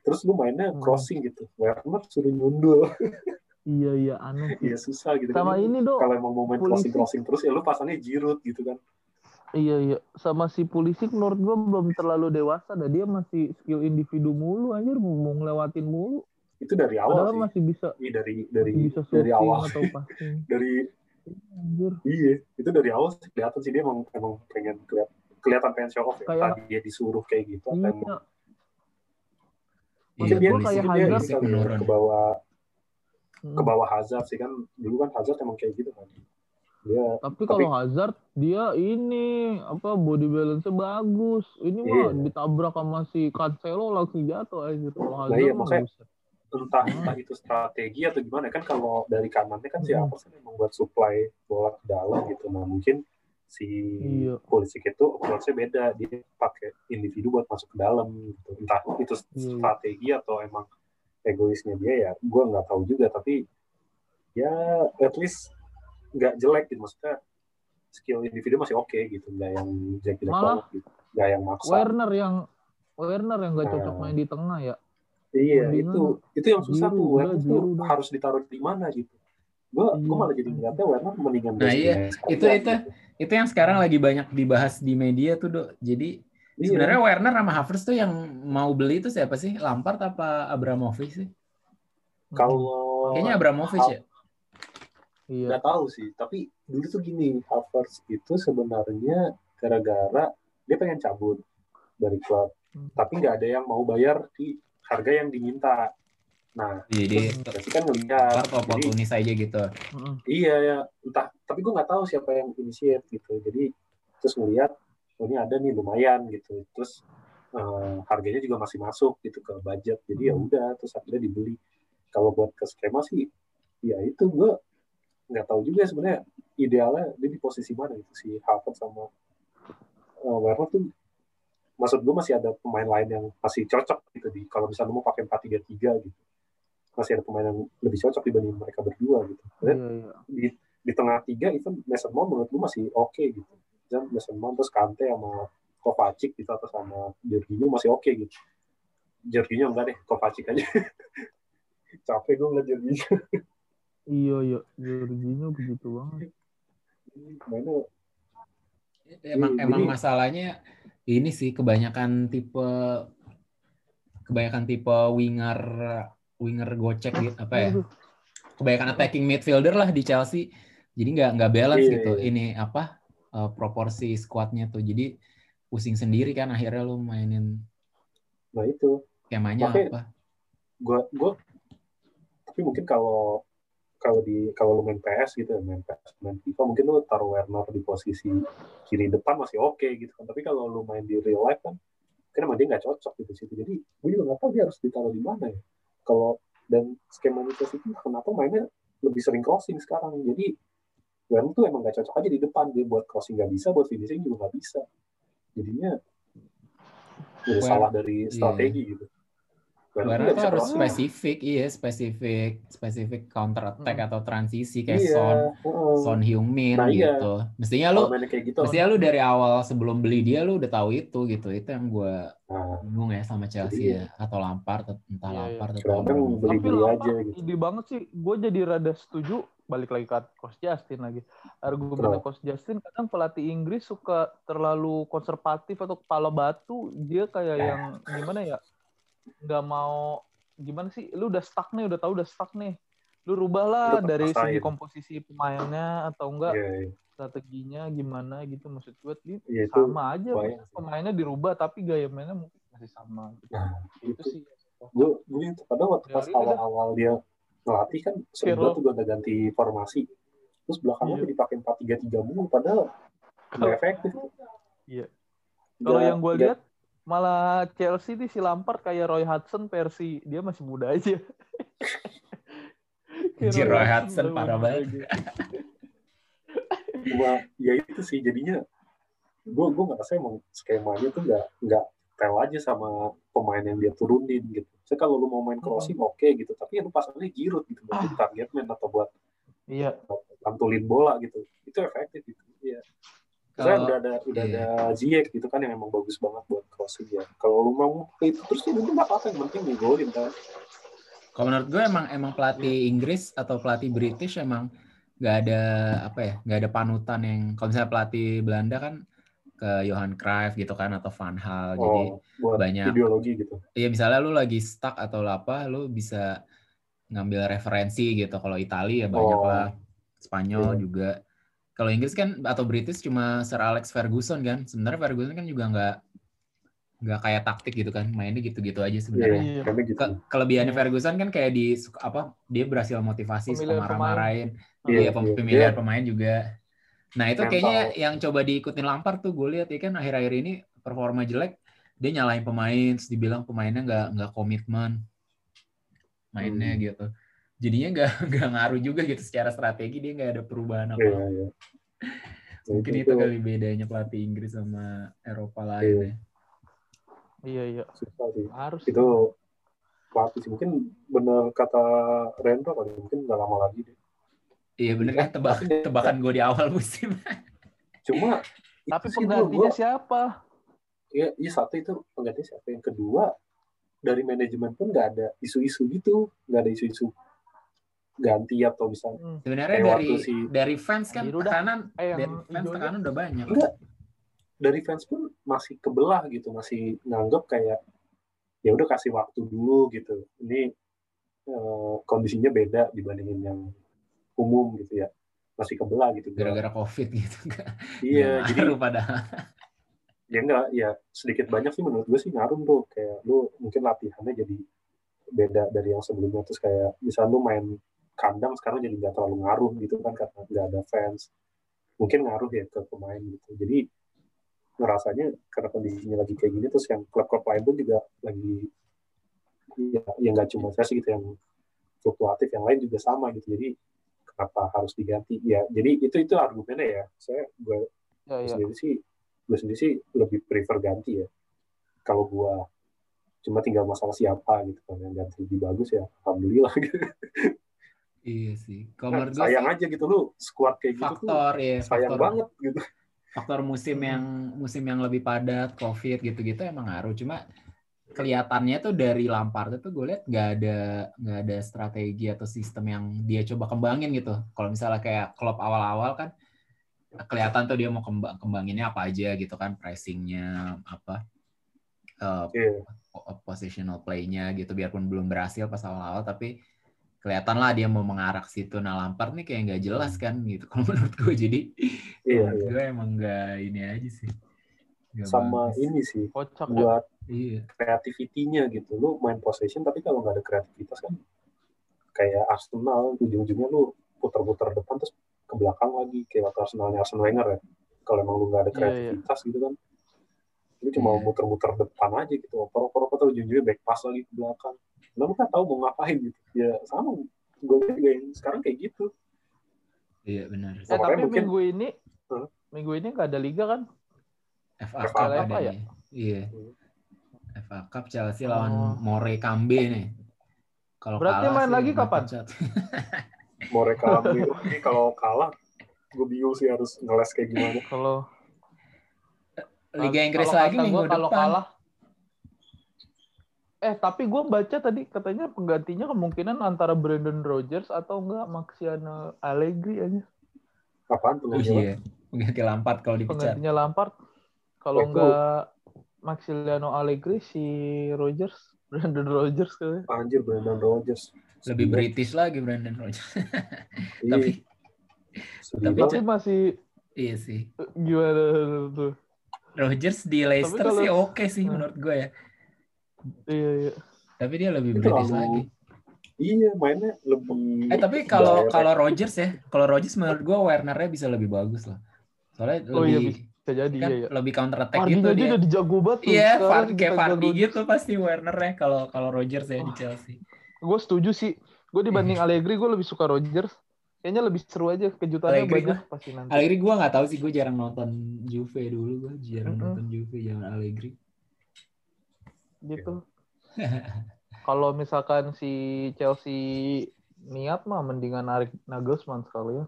terus lu mainnya Hmm. crossing gitu Werner suruh nyundul Iya iya aneh sih. ya susah gitu Sama kan. ini dong. kalau emang mau main polisi. crossing crossing terus ya lu pasangnya Giroud gitu kan Iya iya. Sama si Pulisic menurut gua belum terlalu dewasa dah dia masih skill individu mulu anjir mau ngelewatin mulu. itu dari awal Padahal sih masih bisa Iya, dari dari bisa dari awal atau dari Anjir. iya itu dari awal sih kelihatan sih dia emang emang pengen kelihatan kelihatan pengen show off ya Kayak- tadi dia disuruh kayak gitu atau emang Iya. mungkin Iya, dia polisi kayak dia ini kali ya, menurun. ke bawah. Ke bawah Hazard sih kan dulu kan Hazard emang kayak gitu kan dia Tapi kalau Hazard dia ini apa body balance-nya bagus. Ini Iya. mah ditabrak sama si Cancelo langsung jatuh aja. Kalau Nah, Hazard iya, mah makanya- entah Hmm. entah itu strategi atau gimana kan kalau dari kanannya kan si Hmm. Kan emang buat supply bola ke dalam gitu nah mungkin si Iya. polisi itu approach-nya beda dia pakai individu buat masuk ke dalam gitu entah itu Iya. strategi atau emang egoisnya dia ya gue nggak tahu juga tapi ya at least nggak jelek gitu maksudnya skill individu masih oke gitu nggak yang jelek jelek banget gitu nggak yang maksa Werner yang Werner yang gak cocok Nah. main di tengah ya. Iya, Mendingan itu itu yang susah tuh. Werner tuh udah. harus ditaruh di mana gitu. Gue Iya. gue malah jadi ngeliatnya Werner mendingan Nah, iya. Itu- itu. gitu. Itu yang sekarang lagi banyak dibahas di media tuh, Dok. Jadi Iya. sebenarnya Werner sama Havertz tuh yang mau beli itu siapa sih? Lampard apa Abramovich sih? kalau Kayaknya Abramovich ya. Iya. nggak tahu sih, tapi dulu tuh gini, Havertz itu sebenarnya gara-gara dia pengen cabut dari klub, Hmm. tapi nggak ada yang mau bayar di harga yang diminta. Nah, Jadi berarti kan ngeliat, Lampard jadi oportunis aja gitu. Mm-mm. iya ya, entah, tapi gue nggak tahu siapa yang initiate gitu. Jadi terus ngeliat, oh, ini ada nih lumayan gitu. Terus eh, harganya juga masih masuk gitu ke budget. Jadi ya Hmm. udah, terus akhirnya dibeli. Kalau buat ke skema sih, ya itu gue nggak tahu juga sebenarnya idealnya dia di posisi mana gitu si Havertz sama eh, Werner tuh maksud gue masih ada pemain lain yang masih cocok gitu di kalau misalnya mau pakai 4-3-3 gitu masih ada pemain yang lebih cocok dibanding mereka berdua gitu Dan iya. di, di tengah tiga itu Mason Mount menurut gue masih oke gitu dan Mason Mount terus Kante sama Kovacic gitu atau sama Jorginho masih oke gitu Jorginho enggak deh Kovacic aja capek gue ngeliat Jorginho Iya, iya. Jorginho begitu banget. mainnya Emang Jadi- emang masalahnya ini sih kebanyakan tipe kebanyakan tipe winger winger gocek gitu apa ya? Kebanyakan attacking midfielder lah di Chelsea. Jadi nggak nggak balance Iya, gitu. iya. Ini apa eh, proporsi squadnya tuh. Jadi pusing sendiri kan akhirnya lu mainin nah itu. skemanya Makanya- apa? gue gue tapi mungkin kalau kalau di kalau lu main PS gitu ya main PS main FIFA mungkin lu taruh Werner di posisi kiri depan masih oke gitu kan. Tapi kalau lu main di real life kan emang dia nggak cocok gitu situ. Jadi gue juga nggak tahu dia harus ditaruh di mana ya. Kalau dan skema City kenapa mainnya lebih sering crossing sekarang. Jadi Werner tuh emang nggak cocok aja di depan dia buat crossing nggak bisa buat finishing juga nggak bisa jadinya Wer- salah dari strategi gitu Werner nggak tuh bisa harus crossing. spesifik, iya spesifik spesifik counter attack Hmm. atau transisi kayak Iya, Son. Son Heung-min Nah, iya. gitu. Mestinya lu gitu mestinya lu dari awal sebelum beli dia lu udah tahu itu gitu. Itu yang gue nah, bingung ya sama Chelsea Jadi- ya atau Lampard entah Iya, iya. Lampard atau Tapi beli Lampard aja gitu. ide banget sih. Gue jadi rada setuju. Balik lagi ke Coach Justin lagi. Argumennya? Coach Justin kadang pelatih Inggris suka terlalu konservatif atau kepala batu. Dia kayak yang gimana ya? Nggak mau gimana sih? Lu udah stuck nih, udah tahu udah stuck nih. Lu rubahlah Lu dari paksain. segi komposisi pemainnya atau enggak Iya, iya. strateginya gimana gitu maksud gue Iya, itu sama aja sih. pemainnya dirubah tapi gaya mainnya mungkin masih sama gitu. Nah, itu itu sih gue gue kadang waktu pas Dari awal-awal dia ngelatih kan banget tuh gonta ganti formasi terus belakangnya tuh dipakai empat tiga tiga mulu padahal nggak Kalau- efektif Iya. Kalau Nggak- yang gue nggak- lihat malah Chelsea nih si Lampard kayak Roy Hudson versi dia masih muda aja. Anjir, Roy Hudson udah parah banget. cuma ya itu sih jadinya gue gue ngerasa emang skemanya tuh nggak nggak tel aja sama pemain yang dia turunin gitu. Saya kalau lu mau main crossing oke gitu, tapi lu pasangnya Giroud gitu buat Ah. target man atau buat Iya. pantulin bola gitu. Itu efektif gitu. Iya. Saya udah ada udah iya. ada Ziyech gitu kan yang emang bagus banget buat crossing ya. Kalau lu mau itu terus ya udah nggak apa-apa yang penting ngegolin kan. Kalau menurut gue emang emang pelatih Inggris atau pelatih British emang nggak ada apa ya nggak ada panutan yang kalau misalnya pelatih Belanda kan ke Johan Cruyff gitu kan atau Van jadi Oh, buat banyak. ideologi gitu. ya misalnya lu lagi stuck atau apa lu bisa ngambil referensi gitu kalau Italia ya banyak Oh. lah Spanyol Iya. juga kalau Inggris kan atau British cuma Sir Alex Ferguson kan sebenarnya Ferguson kan juga nggak nggak kayak taktik gitu kan mainnya gitu-gitu aja sebenarnya Iya. Kayaknya gitu. Ke- kelebihannya Iya. Ferguson kan kayak di apa dia berhasil motivasi Pemilihan marah-marahin Iya, iya pem- iya. pemilihan Iya. pemain juga nah itu Mental. kayaknya yang coba diikutin Lampard tuh gue lihat ya kan akhir-akhir ini performa jelek dia nyalahin pemain terus dibilang pemainnya nggak nggak komitmen mainnya Hmm. gitu jadinya nggak nggak ngaruh juga gitu secara strategi dia nggak ada perubahan apa Iya, iya. mungkin itu kali bedanya pelatih Inggris sama Eropa lain Iya. ya Iya iya susah sih. harus. Itu pelatih sih mungkin bener kata Rendro kali mungkin nggak lama lagi deh. Iya bener kan? Tebak tebakan gue di awal musim. Cuma Tapi penggantinya gua- siapa? ya, ya satu itu pengganti siapa? Yang kedua dari manajemen pun nggak ada isu-isu gitu. Nggak ada isu-isu ganti atau misalnya Hmm. sebenarnya dari si- dari fans kan Biru tekanan Eh, dari fans tekanan udah banyak. Enggak. Dari fans pun masih kebelah gitu masih nganggap kayak ya udah kasih waktu dulu gitu. Ini eh, kondisinya beda dibandingin yang umum gitu ya. Masih kebelah gitu. Gara-gara covid gitu kan. Iya jadi ngaruh padahal ya enggak ya sedikit banyak sih menurut gue sih ngaruh tuh. Kayak lu mungkin latihannya jadi beda dari yang sebelumnya. Terus kayak misal lu main kandang sekarang jadi nggak terlalu ngaruh gitu kan karena nggak ada fans. Mungkin ngaruh ya ke pemain gitu. Jadi ngerasanya karena kondisinya lagi kayak gini terus yang klub-klub lain pun juga lagi ya ya nggak cuma saya sih gitu yang fluktuatif yang lain juga sama gitu. Jadi kenapa harus diganti? Ya jadi itu itu argumennya ya. Saya gue Ya, ya. sendiri sih gue sendiri sih lebih prefer ganti ya. Kalau gue cuma tinggal masalah siapa gitu kan yang ganti lebih bagus ya alhamdulillah. Gitu. iya sih. Kalau Nah, sayang sih aja gitu lu squad kayak gitu tuh faktor ya sayang faktor banget gitu. faktor musim yang musim yang lebih padat covid gitu-gitu emang ngaruh. Cuma kelihatannya tuh dari Lampard itu gue lihat nggak ada nggak ada strategi atau sistem yang dia coba kembangin gitu kalau misalnya kayak klub awal-awal kan kelihatan tuh dia mau kembang kembanginnya apa aja gitu kan pressingnya apa eh, Iya. positional play-nya gitu biarpun belum berhasil pas awal-awal tapi kelihatan lah dia mau mengarah ke situ nah Lampard nih kayak nggak jelas kan gitu kalau menurut gue jadi iya, menurut iya. gue emang nggak ini aja sih Nggak sama bagus. ini sih Kocak ya. Buat iya. Creativity-nya gitu. Lu main possession tapi kalau nggak ada kreativitas kan kayak Arsenal ujung-ujungnya lu putar-putar depan terus ke belakang lagi. Kayak waktu Arsenalnya Arsene Wenger ya. Kalau emang lu nggak ada Iya, iya. kreativitas gitu kan lu cuma Iya. muter-muter depan aja gitu. Oper-oper terus ujung-ujungnya back pass lagi ke belakang. Lu kan tahu mau ngapain gitu. Ya sama. Gue yang sekarang kayak gitu. Iya benar. Eh, Makanya tapi mungkin- minggu ini Huh? minggu ini nggak ada liga kan? FA FA ada ya? iya. Hmm. FA Cup Chelsea Oh. lawan More Kambe nih kalau Berarti kalah main sih lagi kapan? mau rekam ini kalau kalah gue bingung sih harus ngeles kayak gimana Kalau Liga Inggris kalau lagi minggu gua kalau depan kalah Eh, tapi gue baca tadi katanya penggantinya kemungkinan antara Brandon Rodgers atau enggak Maxiano Allegri aja. apaan oh pengganti iya pengganti Lampard kalau dipecat Penggantinya Lampard. Kalau Oh, enggak Maximiliano Allegri si Rodgers, Brandon Rodgers kayaknya. anjir Brendan Rodgers lebih British lagi Brandon Rodgers Iya, tapi tapi. Tapi masih iya sih gimana tuh? Rodgers di Leicester kalau- sih oke sih Hmm. menurut gue ya Iya, iya. tapi dia lebih British terlalu- lagi Iya, mainnya lebih. Eh tapi kalau kalau Rodgers ya, kalau Rodgers menurut gue Werner-nya bisa lebih bagus lah. Soalnya Oh iya, lebih Bisa jadi kan iya, iya. lebih counter attack Vardy gitu aja dia. udah dijago banget tuh. Iya, kayak Rodgers. gitu pasti Werner-nya kalau kalau Rodgers ya di Chelsea. Gue setuju sih. Gue dibanding Allegri, gue lebih suka Rodgers. Kayaknya lebih seru aja kejutannya Allegri banyak pasti nanti. Allegri gue nggak tahu sih, gue jarang nonton Juve dulu, gue jarang Mm-mm. nonton Juve zaman Allegri. Gitu. Kalau misalkan si Chelsea niat mah mendingan narik Nagelsmann sekali ya.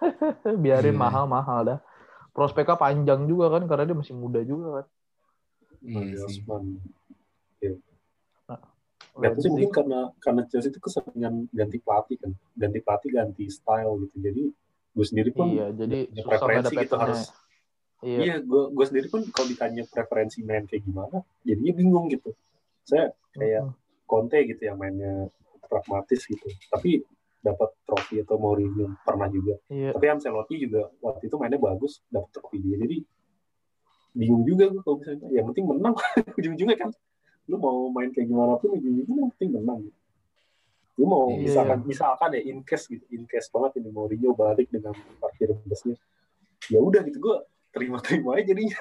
Biarin Iya. mahal-mahal dah. Prospeknya panjang juga kan karena dia masih muda juga kan. Iya sih. Osman. Nah, Ya, tapi mungkin karena karena Chelsea itu keseringan ganti pelatih kan, ganti pelatih ganti style gitu. Jadi gue sendiri pun Iya, jadi punya susah preferensi gitu harus. Iya. Iya, gue gue sendiri pun kalau ditanya preferensi main kayak gimana, jadinya bingung gitu. Saya kayak. Conte gitu yang mainnya pragmatis gitu. Tapi dapat trofi atau Mourinho pernah juga. Iya. Tapi Ancelotti juga waktu itu mainnya bagus, dapat trofi dia. Jadi bingung juga gue kalau misalnya. Yang penting menang ujung-ujungnya kan. Lu mau main kayak gimana pun ujung-ujungnya yang penting menang. Lu mau Iya. misalkan misalkan ya in case gitu, in case banget ini Mourinho balik dengan parkir busnya. Ya udah gitu gue terima-terima aja jadinya.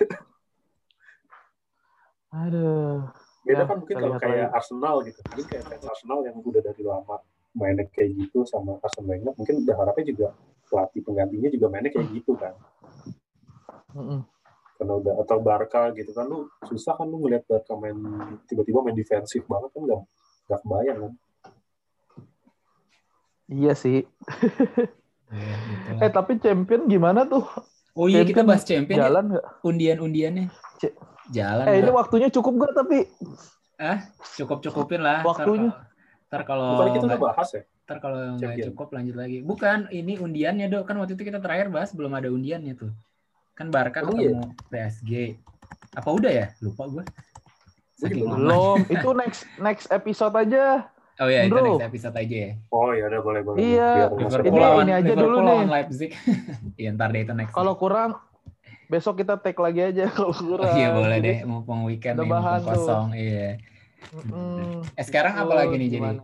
Aduh. Beda Ya, kan mungkin kalau kayak lagi. Arsenal gitu. Mungkin kayak fans Arsenal yang udah dari lama mainnya kayak gitu sama Wenger, mungkin berharapnya juga pelatih penggantinya juga mainnya kayak gitu kan. Mm-mm. Karena udah atau Barca gitu kan lu susah kan lu ngeliat Barca main tiba-tiba main defensif banget kan nggak nggak kebayang kan. Iya sih. Iya, gitu. Eh tapi champion gimana tuh? oh iya kita bahas champion ya. Jalan nggak? Undian-undiannya. C- Jalan. Eh ini waktunya cukup gak tapi? Cukup-cukupin lah. Waktunya. Ntar kalau Bukannya kita nggak- udah bahas ya? ntar kalau nggak cukup lanjut lagi. Bukan, ini undiannya dok. Kan waktu itu kita terakhir bahas belum ada undiannya tuh. Kan Barca Emang ketemu PSG. Apa udah ya? Lupa gue. Saking. Belum. Itu next next episode aja. Oh iya, itu next episode aja ya. Oh ya udah boleh boleh. Iya. Biar Ini- lawan ini aja Liverpool dulu nih. Leipzig. Iya, ntar deh itu next. Kalau kurang besok kita take lagi aja kalau kurang. Iya boleh deh, mumpung weekend Udah nih, mumpung tuh. kosong. Iya. Eh sekarang apa itu lagi nih jadi? gimana?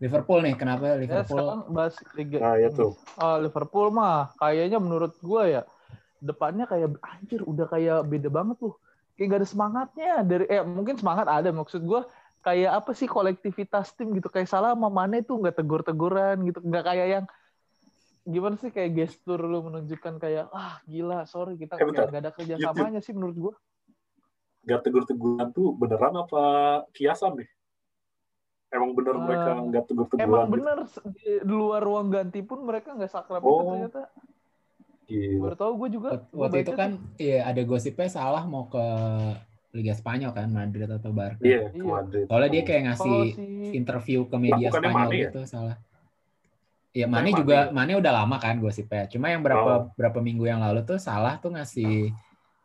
Liverpool nih, kenapa Ya Liverpool? sekarang bahas Liga. Nah ya tuh. Ah, Liverpool mah kayaknya menurut gua ya depannya kayak anjir udah kayak beda banget tuh. Kayak gak ada semangatnya dari eh mungkin semangat ada maksud gua kayak apa sih kolektivitas tim gitu kayak salah sama Mane tuh nggak tegur-teguran gitu nggak kayak yang gimana sih kayak gestur lu menunjukkan kayak ah gila sorry kita Eh, nggak ada kerjasamanya sih menurut gua Gak tegur-teguran tuh beneran apa kiasan nih? Emang bener Ah, mereka nggak tegur-teguran? emang gitu? bener di luar ruang ganti pun mereka nggak sakrab itu Oh. ternyata Gila. baru tahu gue juga Waktu itu kan iya ada gosipnya salah mau ke Liga Spanyol kan, Madrid atau Barca. Iya, ke Iya. Madrid. Soalnya dia kayak ngasih kalau si interview ke media bukannya Spanyol Mane ya? gitu salah. Iya, Bukannya Mane Mane juga ya? Mane udah lama kan gosipnya. Cuma yang berapa Oh. berapa minggu yang lalu tuh salah tuh ngasih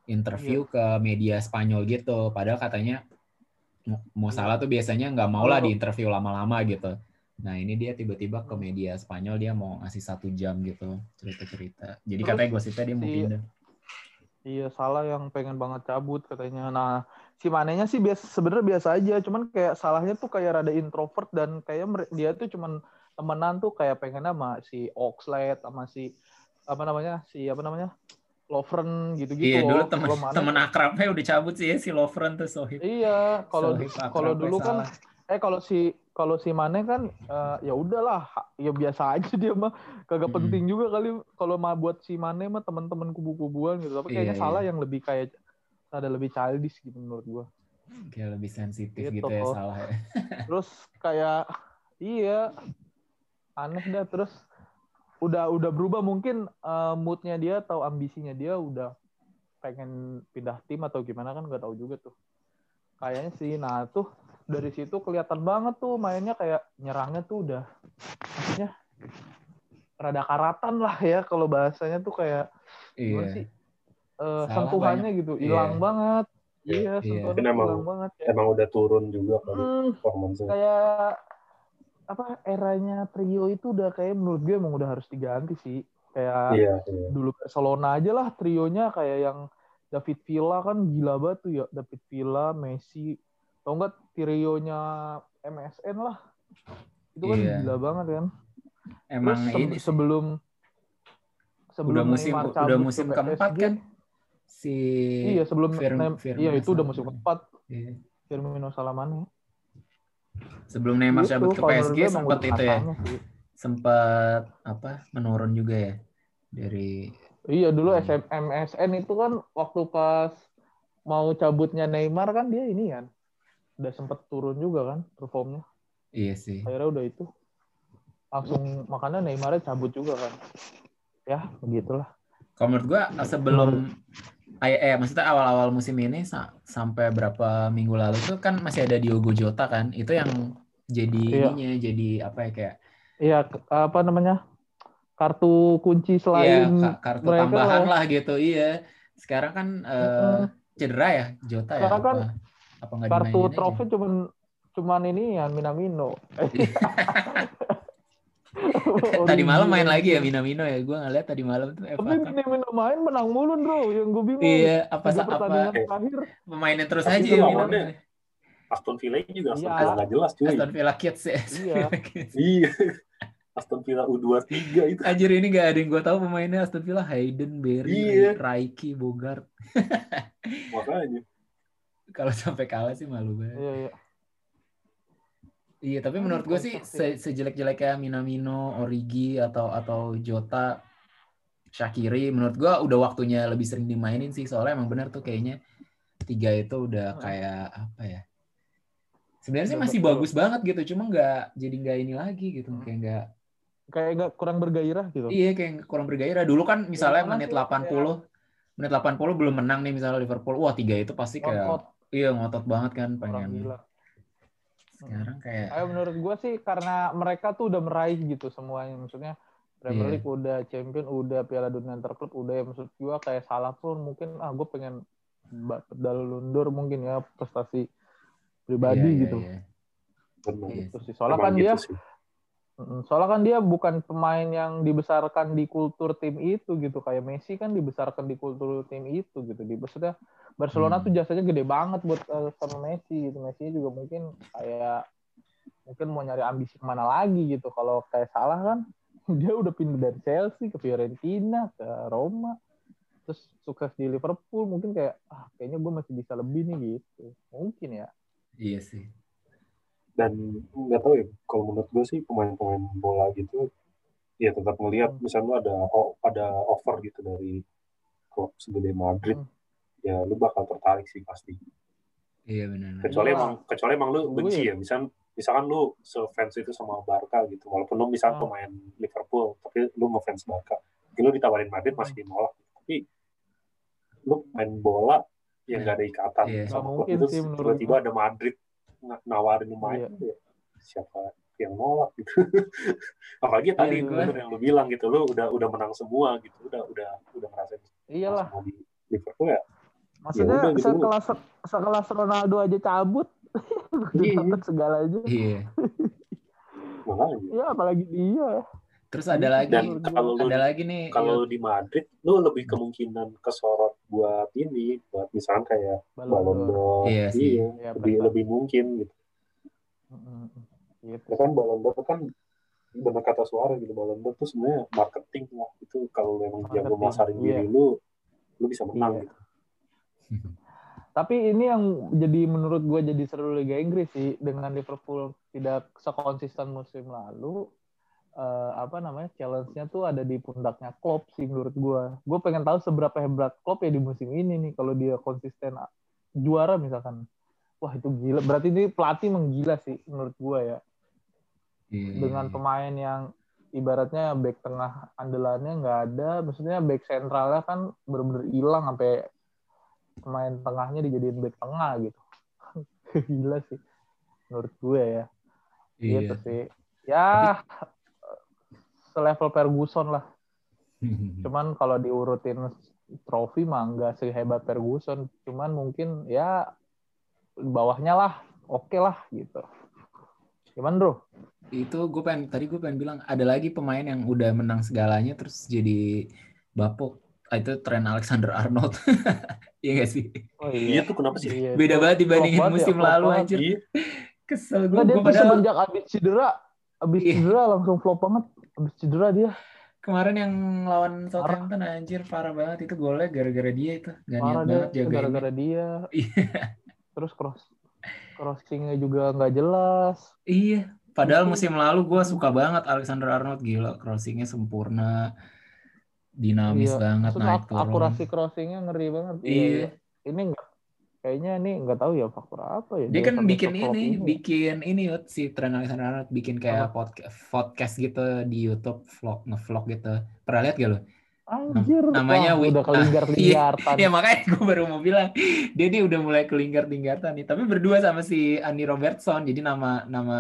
interview Iya. ke media Spanyol gitu. Padahal katanya mau- Iya. salah tuh biasanya nggak mau lah Oh. di interview lama-lama gitu. Nah ini dia tiba-tiba ke media Spanyol dia mau ngasih satu jam gitu cerita-cerita. Jadi Terus katanya gosipnya dia mau si- pindah. Iya salah yang pengen banget cabut katanya. Nah si Manenya sih biasa sebenarnya biasa aja, cuman kayak salahnya tuh kayak rada introvert dan kayak dia tuh cuman temenan tuh kayak pengen sama si Oxlade sama si apa namanya si apa namanya Lovren gitu-gitu Iya dulu temen temen akrabnya udah cabut sih ya si Lovren tuh Sohib. Iya, kalau kalau dulu kan salah. eh kalau si kalau si Mane kan eh, ya udahlah ya biasa aja dia mah kagak Mm-mm. penting juga kali kalau mah buat si Mane mah teman-teman kubu-kubuan gitu tapi kayaknya Iya, salah iya. yang lebih kayak ada lebih childish gitu menurut gua kayak lebih sensitif Gitu. gitu ya salah ya. terus kayak iya aneh dah terus udah udah berubah mungkin eh, moodnya dia atau ambisinya dia udah pengen pindah tim atau gimana kan nggak tahu juga tuh kayaknya sih nah tuh dari situ kelihatan banget tuh mainnya kayak nyerangnya tuh udah maksudnya rada karatan lah ya kalau bahasanya tuh kayak gimana Iya. sih Eh, Salah sentuhannya gitu hilang Iya. banget Iya. iya sentuhannya Mungkin emang- hilang banget ya. Emang udah turun juga kali Hmm, performance-nya. kayak apa eranya trio itu udah kayak menurut gue emang udah harus diganti sih. Kayak Iya, iya. dulu Barcelona aja lah trionya kayak yang David Villa kan gila banget tuh ya. David Villa Messi. Tau nggak trionya MSN lah? Itu kan Iya. gila banget kan. Emang terus ini sebelum sebelum udah musim udah musim ke keempat PSG, kan? Si iya sebelum Firm- Firmino iya itu udah musim keempat. Iya. Firmino Salamane sebelum Neymar Gitu, cabut ke PSG sempat itu ya. sempat apa menurun juga ya dari Iya dulu Hmm. SM, MSN itu kan waktu pas mau cabutnya Neymar kan dia ini kan udah sempet turun juga kan performnya. Iya sih. Akhirnya udah itu. Langsung makanya Neymarnya cabut juga kan. Ya begitulah. Kalau menurut gua sebelum eh, eh maksudnya awal-awal musim ini sa- sampai berapa minggu lalu tuh kan masih ada Diogo Jota kan. Itu yang jadi Iya. ininya jadi apa ya kayak Iya, apa namanya? Kartu kunci iya selain ka- kartu mereka tambahan lah. lah gitu. Iya. Sekarang kan Heeh. cedera ya Jota ya Sekarang apa kan apa kartu trofi cuman cuman ini ya Minamino. tadi malam main Original. lagi ya Minamino ya. Gua ngeliat tadi malam tuh FA Tapi Cup. Minamino main menang mulu, Bro. Yang gue bingung. Iya, apa Tiga apa terakhir. pemainin terus Tapi aja ya lawannya Minamino. Aston Villa juga Aston Iya. Villa nggak jelas cuy. Aston Villa Kids ya. Iya. Iya. Aston Villa U23 itu. Anjir ini gak ada yang gue tahu pemainnya Aston Villa Hayden, Berry, Iya. Raiki, Bogart. Makanya. Kalau sampai kalah sih malu banget. Iya, iya. Iya, tapi menurut gue sih se- sejelek-jeleknya Minamino, Origi atau atau Jota, Shakiri, menurut gue udah waktunya lebih sering dimainin sih. Soalnya emang benar tuh kayaknya tiga itu udah Hmm. kayak apa ya? Sebenarnya sih masih betul. bagus banget gitu, cuma nggak jadi nggak ini lagi gitu, Hmm. kayak nggak Kayak nggak kurang bergairah gitu. Iya kayak kurang bergairah. Dulu kan misalnya mana menit sih, 80 menit 80 belum menang nih misalnya Liverpool. Wah, tiga itu pasti kayak Ngotot, iya ngotot banget kan orang pengen. gila. Sekarang kayak Ayo menurut gue sih karena mereka tuh udah meraih gitu semuanya. Maksudnya Premier Iya. League udah, Champion udah, Piala Dunia Antar Klub udah. Ya, maksud gue kayak salah pun mungkin ah gue pengen dalundur mungkin ya prestasi pribadi iya, iya, gitu. iya. Benar. Iya. Terus sih. Soalnya Emang kan gitu dia sih. Soalnya kan dia bukan pemain yang dibesarkan di kultur tim itu gitu. Kayak Messi kan dibesarkan di kultur tim itu gitu. Di maksudnya Barcelona Hmm. tuh jasanya gede banget buat eh, sama Messi gitu. Messi juga mungkin kayak mungkin mau nyari ambisi ke mana lagi gitu. Kalau kayak salah kan dia udah pindah dari Chelsea ke Fiorentina ke Roma terus sukses di Liverpool mungkin kayak ah kayaknya gue masih bisa lebih nih gitu mungkin ya Iya sih. Dan nggak tahu ya kalau menurut gue sih pemain-pemain bola gitu ya tetap ngelihat Hmm. misalnya lu ada o- ada offer gitu dari klub segede Madrid Hmm. ya lu bakal tertarik sih pasti Iya benar. kecuali Iya. emang kecuali emang lu benci ya. ya misal misalkan lu sefans itu sama Barca gitu walaupun lu misal Hmm. pemain Liverpool tapi lu ngefans Barca mungkin lu ditawarin Madrid Hmm. masih dinolak tapi lu main bola yang gak ada ikatan Iya. sama Nggak klub itu tiba-tiba ada Madrid nawarin lu main Iya. ya siapa yang nolak gitu apalagi tadi Iya, bener yang lu bilang gitu lu udah udah menang semua gitu udah udah udah ngerasain iyalah di Liverpool ya Maksudnya udah gitu. sekelas sekelas Ronaldo aja cabut, Iya. dapat segala aja. Iya. Ya apalagi dia. Terus ada lagi dan kalau lu ada lagi nih kalau Yud. di Madrid lu lebih kemungkinan kesorot buat ini buat misalkan kayak Ballon d'Or. Iya sih. iya Iya, lebih prestasi. lebih mungkin gitu. Gitu. ya kan Ballon d'Or kan benar kata suara gitu Ballon d'Or tuh sebenarnya marketing lah itu kalau memang jago Marketing, masarin iya. diri lu lu bisa menang Iya. gitu Tapi ini yang jadi menurut gue jadi seru Liga Inggris sih dengan Liverpool tidak sekonsisten musim lalu. Eh, apa namanya challenge-nya tuh ada di pundaknya Klopp sih menurut gue. Gue pengen tahu seberapa hebat Klopp ya di musim ini nih kalau dia konsisten juara misalkan. Wah itu gila. Berarti ini pelatih menggila sih menurut gue ya. Iya. dengan pemain yang ibaratnya back tengah andalannya nggak ada, maksudnya back sentralnya kan bener-bener hilang sampai pemain tengahnya dijadiin back tengah gitu. Gila sih menurut gue ya. Iya. Gitu sih. Ya selevel Ferguson lah. Cuman kalau diurutin trofi mah nggak sehebat Ferguson. Cuman mungkin ya bawahnya lah, oke lah gitu. Gimana bro? itu gue pengen tadi gue pengen bilang ada lagi pemain yang udah menang segalanya terus jadi bapuk Ah, itu tren Alexander Arnold iya gak sih Oh iya tuh kenapa sih Iya, beda banget dibandingin klop ya, musim klop lalu anjir iya kesel gue Enggak, dia gue tuh padahal semenjak abis cedera, abis Iya. cedera langsung flop banget. Abis cedera dia kemarin yang lawan Southampton anjir parah banget itu golnya gara-gara dia itu gak niat marah dia banget gara-gara dia. Iya. Terus cross crossingnya juga nggak jelas. iya padahal musim lalu gue suka banget Alexander Arnold gila crossingnya sempurna dinamis Iya. banget Terus naik turun akurasi crossingnya ngeri banget. Iya. Ini enggak kayaknya ini nggak tahu ya faktor apa ya. Dia kan sampai bikin ini, ya. bikin ini Yud, si Trent Alexander Arnold bikin kayak podcast, podcast gitu di YouTube vlog ngevlog gitu. Pernah lihat gak lo? Anjir. Namanya Wah, udah kelinggar-kelinggartan. Ya makanya gue baru mau bilang dia dia udah mulai kelinggar-linggartan nih. Tapi berdua sama si Andy Robertson. Jadi nama nama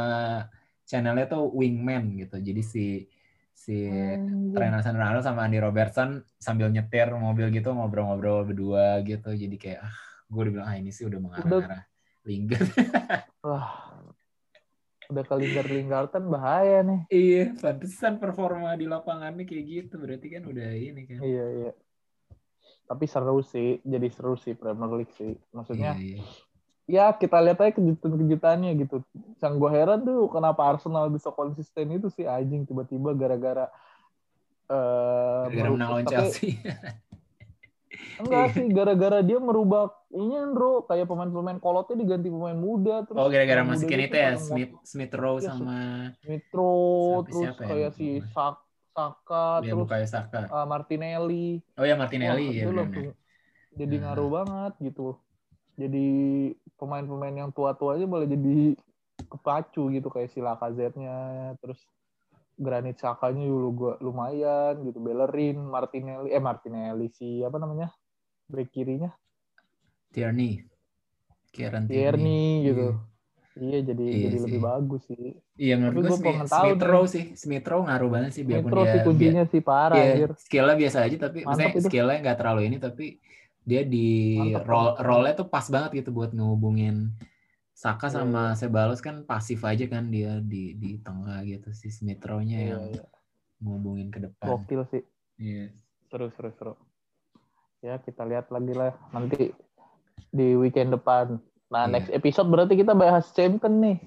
channelnya tuh Wingman gitu. Jadi si si. Trent Alexander-Arnold sama Andy Robertson sambil nyetir mobil gitu ngobrol-ngobrol berdua gitu. Jadi kayak ah, gue udah bilang ah ini sih udah mengarah-arah linggar. Wah. Udah kelinggar-kelinggartan bahaya nih. iya, pantesan performa di lapangannya kayak gitu. Berarti kan udah ini kan. Iya, iya. Tapi seru sih, jadi seru sih Premier League sih. Maksudnya, Iya, iya. ya kita lihat aja kejutan-kejutannya gitu. Yang gue heran tuh kenapa Arsenal bisa konsisten itu sih anjing tiba-tiba gara-gara eh Gara-gara menang lawan Chelsea. Enggak sih, gara-gara dia merubah ini bro, kayak pemain-pemain kolotnya diganti pemain muda terus. Oh gara-gara masukin mudanya itu ya pada Smith Smith Rowe Iya, sama Mitro, Sampai terus siapa ya? kayak si. Sak Saka, ya terus bukannya Saka. uh, Martinelli. Oh ya Wah, Martinelli ya itu benar. langsung jadi Nah. ngaruh banget gitu. Jadi pemain-pemain yang tua-tua aja boleh jadi kepacu gitu kayak si Lacazette-nya, terus Granit Xhaka-nya dulu gua lumayan gitu, Bellerin, Martinelli, eh Martinelli si apa namanya? Bek kirinya Tierney. Kieran Tierney gitu. Iya jadi Iya jadi sih. lebih bagus sih. Iya menurut gue Smith, Smith nih. Rowe sih. Smith Rowe ngaruh banget sih biarpun Mitro dia sih kuncinya sih parah Iya, anjir. skillnya biasa aja tapi Mantap maksudnya itu. skillnya nggak terlalu ini tapi dia di Mantap, roll rollnya tuh pas banget gitu buat ngehubungin Saka Iya, sama Sebalos kan pasif aja kan dia di di tengah gitu si Smith Rowe-nya Iya, yang iya. ngehubungin ke depan. Gokil sih. Iya. Seru seru seru. Ya kita lihat lagi lah nanti di weekend depan. Nah Iya. next episode berarti kita bahas champion nih.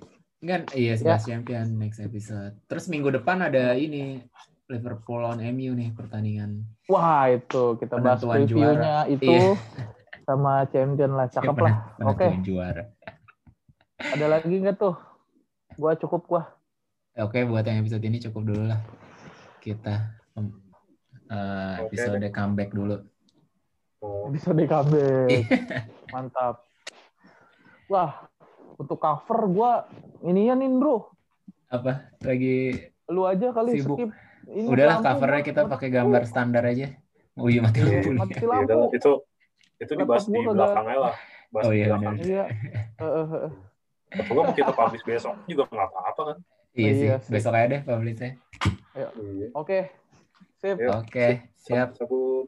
Kan iya Ya. sebelas champion next episode. Terus minggu depan ada ini Liverpool on MU nih pertandingan. Wah itu kita bahas Penentuan reviewnya itu Iya. sama champion lah. Cakep Ya, lah. Oke. penentuan juara. Ada lagi nggak tuh? Gua cukup gua. Oke, buat yang episode ini cukup dulu lah. Kita eh, Oke episode comeback dulu. Oh, Episode comeback. Mantap. Wah untuk cover gua ininya nih bro. Apa? Lagi Lu aja kali Sibuk. skip. Ini udahlah lampu, covernya kita pakai gambar standar aja. Oh iya mati Iya, lampu. nih. Mati ya lampu. udah, itu itu dibahas di gua kagak- belakang aja lah. Bahas Oh di iya. Iya. Atau nggak mau kita publish besok juga nggak apa-apa kan? Iya sih. Iya sih. Besok aja deh publishnya. Iya. Oke. Sip. Yuk, Oke, siap. Cabut.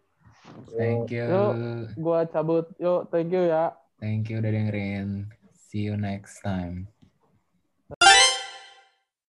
Thank you. Yuk. Gua cabut. Yuk, thank you ya. Thank you udah dengerin. See you next time.